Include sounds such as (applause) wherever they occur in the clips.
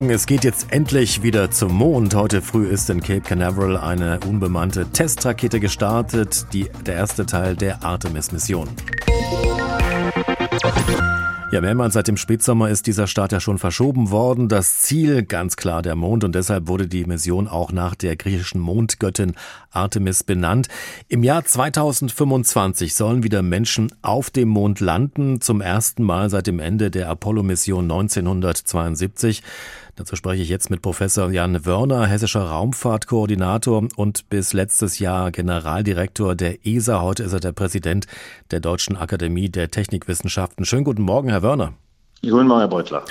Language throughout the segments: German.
Es geht jetzt endlich wieder zum Mond. Heute früh ist in Cape Canaveral eine unbemannte Testrakete gestartet, die, der erste Teil der Artemis-Mission. Ja, mehrmals seit dem Spätsommer ist dieser Start ja schon verschoben worden. Das Ziel ganz klar der Mond und deshalb wurde die Mission auch nach der griechischen Mondgöttin Artemis benannt. Im Jahr 2025 sollen wieder Menschen auf dem Mond landen, zum ersten Mal seit dem Ende der Apollo-Mission 1972. Dazu spreche ich jetzt mit Professor Jan Wörner, hessischer Raumfahrtkoordinator und bis letztes Jahr Generaldirektor der ESA. Heute ist er der Präsident der Deutschen Akademie der Technikwissenschaften. Schönen guten Morgen, Herr Wörner. Guten Morgen, Herr Beutler.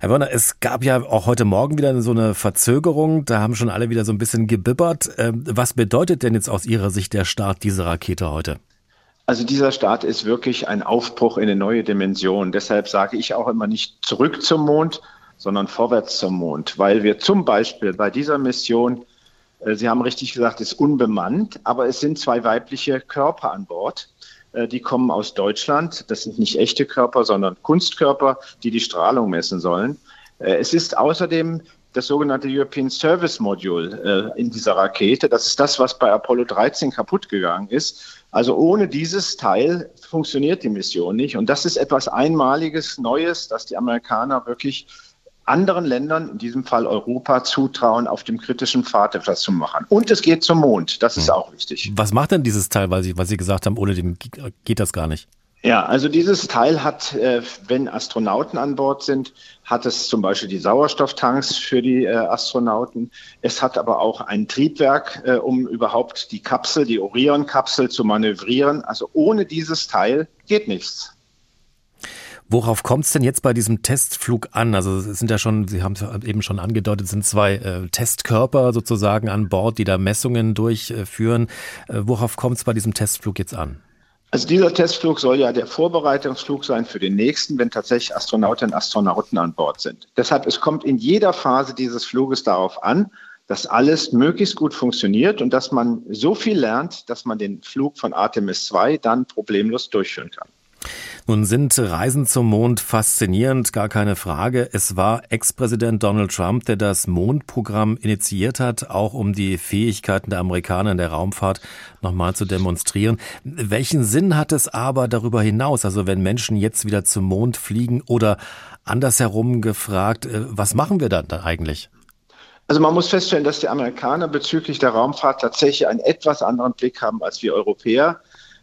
Herr Wörner, es gab ja auch heute Morgen wieder so eine Verzögerung. Da haben schon alle wieder so ein bisschen gebibbert. Ähm, was bedeutet denn jetzt aus Ihrer Sicht der Start dieser Rakete heute? Also dieser Start ist wirklich ein Aufbruch in eine neue Dimension. Deshalb sage ich auch immer nicht zurück zum Mond, sondern vorwärts zum Mond, weil wir zum Beispiel bei dieser Mission, äh, Sie haben richtig gesagt, ist unbemannt, aber es sind zwei weibliche Körper an Bord. Äh, die kommen aus Deutschland. Das sind nicht echte Körper, sondern Kunstkörper, die die Strahlung messen sollen. Äh, es ist außerdem das sogenannte European Service Module in dieser Rakete. Das ist das, was bei Apollo 13 kaputt gegangen ist. Also ohne dieses Teil funktioniert die Mission nicht. Und das ist etwas Einmaliges, Neues, dass die Amerikaner wirklich anderen Ländern, in diesem Fall Europa, zutrauen, auf dem kritischen Pfad etwas zu machen. Und es geht zum Mond, das ist hm. auch wichtig. Was macht denn dieses Teil, weil Sie, weil Sie gesagt haben, ohne dem geht das gar nicht? Ja, also dieses Teil hat, äh, wenn Astronauten an Bord sind, hat es zum Beispiel die Sauerstofftanks für die äh, Astronauten. Es hat aber auch ein Triebwerk, äh, um überhaupt die Kapsel, die Orion-Kapsel zu manövrieren. Also ohne dieses Teil geht nichts. Worauf kommt es denn jetzt bei diesem Testflug an? Also es sind ja schon, Sie haben es eben schon angedeutet, sind zwei äh, Testkörper sozusagen an Bord, die da Messungen durchführen. Äh, worauf kommt es bei diesem Testflug jetzt an? Also dieser Testflug soll ja der Vorbereitungsflug sein für den nächsten, wenn tatsächlich Astronautinnen und Astronauten an Bord sind. Deshalb, es kommt in jeder Phase dieses Fluges darauf an, dass alles möglichst gut funktioniert und dass man so viel lernt, dass man den Flug von Artemis 2 dann problemlos durchführen kann. Nun sind Reisen zum Mond faszinierend, gar keine Frage. Es war Ex-Präsident Donald Trump, der das Mondprogramm initiiert hat, auch um die Fähigkeiten der Amerikaner in der Raumfahrt nochmal zu demonstrieren. Welchen Sinn hat es aber darüber hinaus? Also wenn Menschen jetzt wieder zum Mond fliegen oder andersherum gefragt, äh, was machen wir dann da eigentlich? Also man muss feststellen, dass die Amerikaner bezüglich der Raumfahrt tatsächlich einen etwas anderen Blick haben als wir Europäer.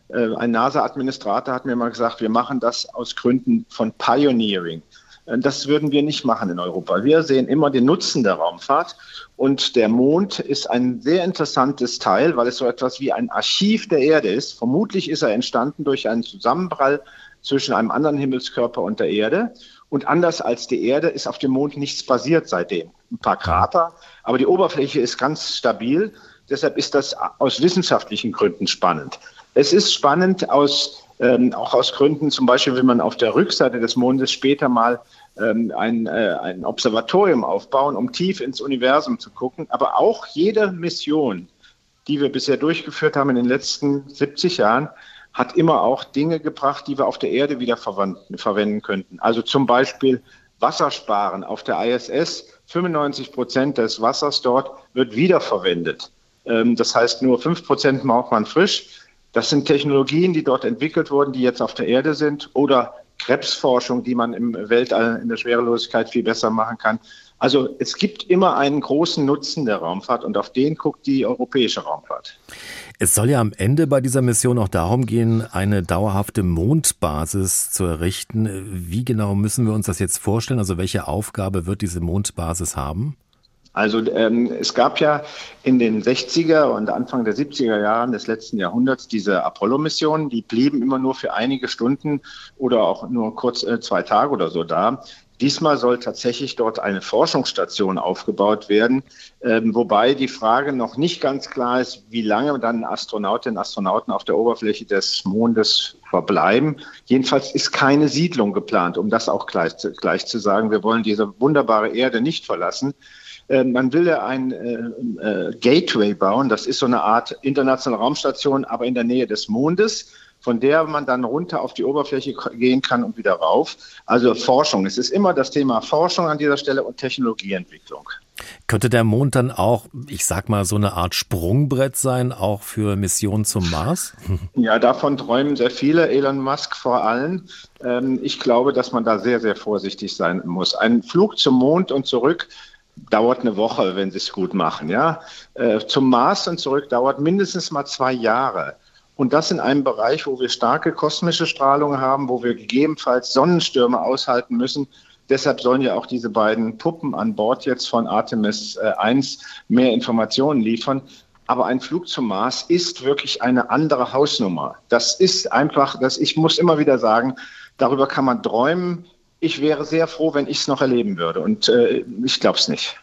Äh, ein NASA-Administrator hat mir mal gesagt, wir machen das aus Gründen von Pioneering. Äh, das würden wir nicht machen in Europa. Wir sehen immer den Nutzen der Raumfahrt. Und der Mond ist ein sehr interessantes Teil, weil es so etwas wie ein Archiv der Erde ist. Vermutlich ist er entstanden durch einen Zusammenprall zwischen einem anderen Himmelskörper und der Erde. Und anders als die Erde ist auf dem Mond nichts passiert seitdem. Ein paar Krater, aber die Oberfläche ist ganz stabil. Deshalb ist das aus wissenschaftlichen Gründen spannend. Es ist spannend aus, ähm, auch aus Gründen, zum Beispiel, wenn man auf der Rückseite des Mondes später mal ähm, ein, äh, ein Observatorium aufbauen, um tief ins Universum zu gucken. Aber auch jede Mission, die wir bisher durchgeführt haben in den letzten 70 Jahren, hat immer auch Dinge gebracht, die wir auf der Erde wieder verwenden könnten. Also zum Beispiel Wassersparen auf der ISS. 95 Prozent des Wassers dort wird wiederverwendet. Ähm, das heißt, nur 5 Prozent braucht man frisch. Das sind Technologien, die dort entwickelt wurden, die jetzt auf der Erde sind oder Krebsforschung, die man im Weltall in der Schwerelosigkeit viel besser machen kann. Also es gibt immer einen großen Nutzen der Raumfahrt und auf den guckt die europäische Raumfahrt. Es soll ja am Ende bei dieser Mission auch darum gehen, eine dauerhafte Mondbasis zu errichten. Wie genau müssen wir uns das jetzt vorstellen? Also welche Aufgabe wird diese Mondbasis haben? Also ähm, es gab ja in den 60er und Anfang der 70er Jahren des letzten Jahrhunderts diese Apollo-Missionen, die blieben immer nur für einige Stunden oder auch nur kurz äh, zwei Tage oder so da. Diesmal soll tatsächlich dort eine Forschungsstation aufgebaut werden, ähm, wobei die Frage noch nicht ganz klar ist, wie lange dann Astronautinnen und Astronauten auf der Oberfläche des Mondes verbleiben. Jedenfalls ist keine Siedlung geplant, um das auch gleich, gleich zu sagen. Wir wollen diese wunderbare Erde nicht verlassen. Äh, man will ja ein äh, äh, Gateway bauen. Das ist so eine Art internationale Raumstation, aber in der Nähe des Mondes. von der man dann runter auf die Oberfläche gehen kann und wieder rauf. Also Forschung. Es ist immer das Thema Forschung an dieser Stelle und Technologieentwicklung. Könnte der Mond dann auch, ich sag mal, so eine Art Sprungbrett sein, auch für Missionen zum Mars? (laughs) Ja, davon träumen sehr viele, Elon Musk vor allem. Ähm, ich glaube, dass man da sehr, sehr vorsichtig sein muss. Ein Flug zum Mond und zurück dauert eine Woche, wenn sie es gut machen. Ja? Äh, zum Mars und zurück dauert mindestens mal zwei Jahre. Und das in einem Bereich, wo wir starke kosmische Strahlung haben, wo wir gegebenenfalls Sonnenstürme aushalten müssen. Deshalb sollen ja auch diese beiden Puppen an Bord jetzt von Artemis 1 äh, mehr Informationen liefern. Aber ein Flug zum Mars ist wirklich eine andere Hausnummer. Das ist einfach, das, ich muss immer wieder sagen, darüber kann man träumen. Ich wäre sehr froh, wenn ich es noch erleben würde. Und äh, ich glaube es nicht.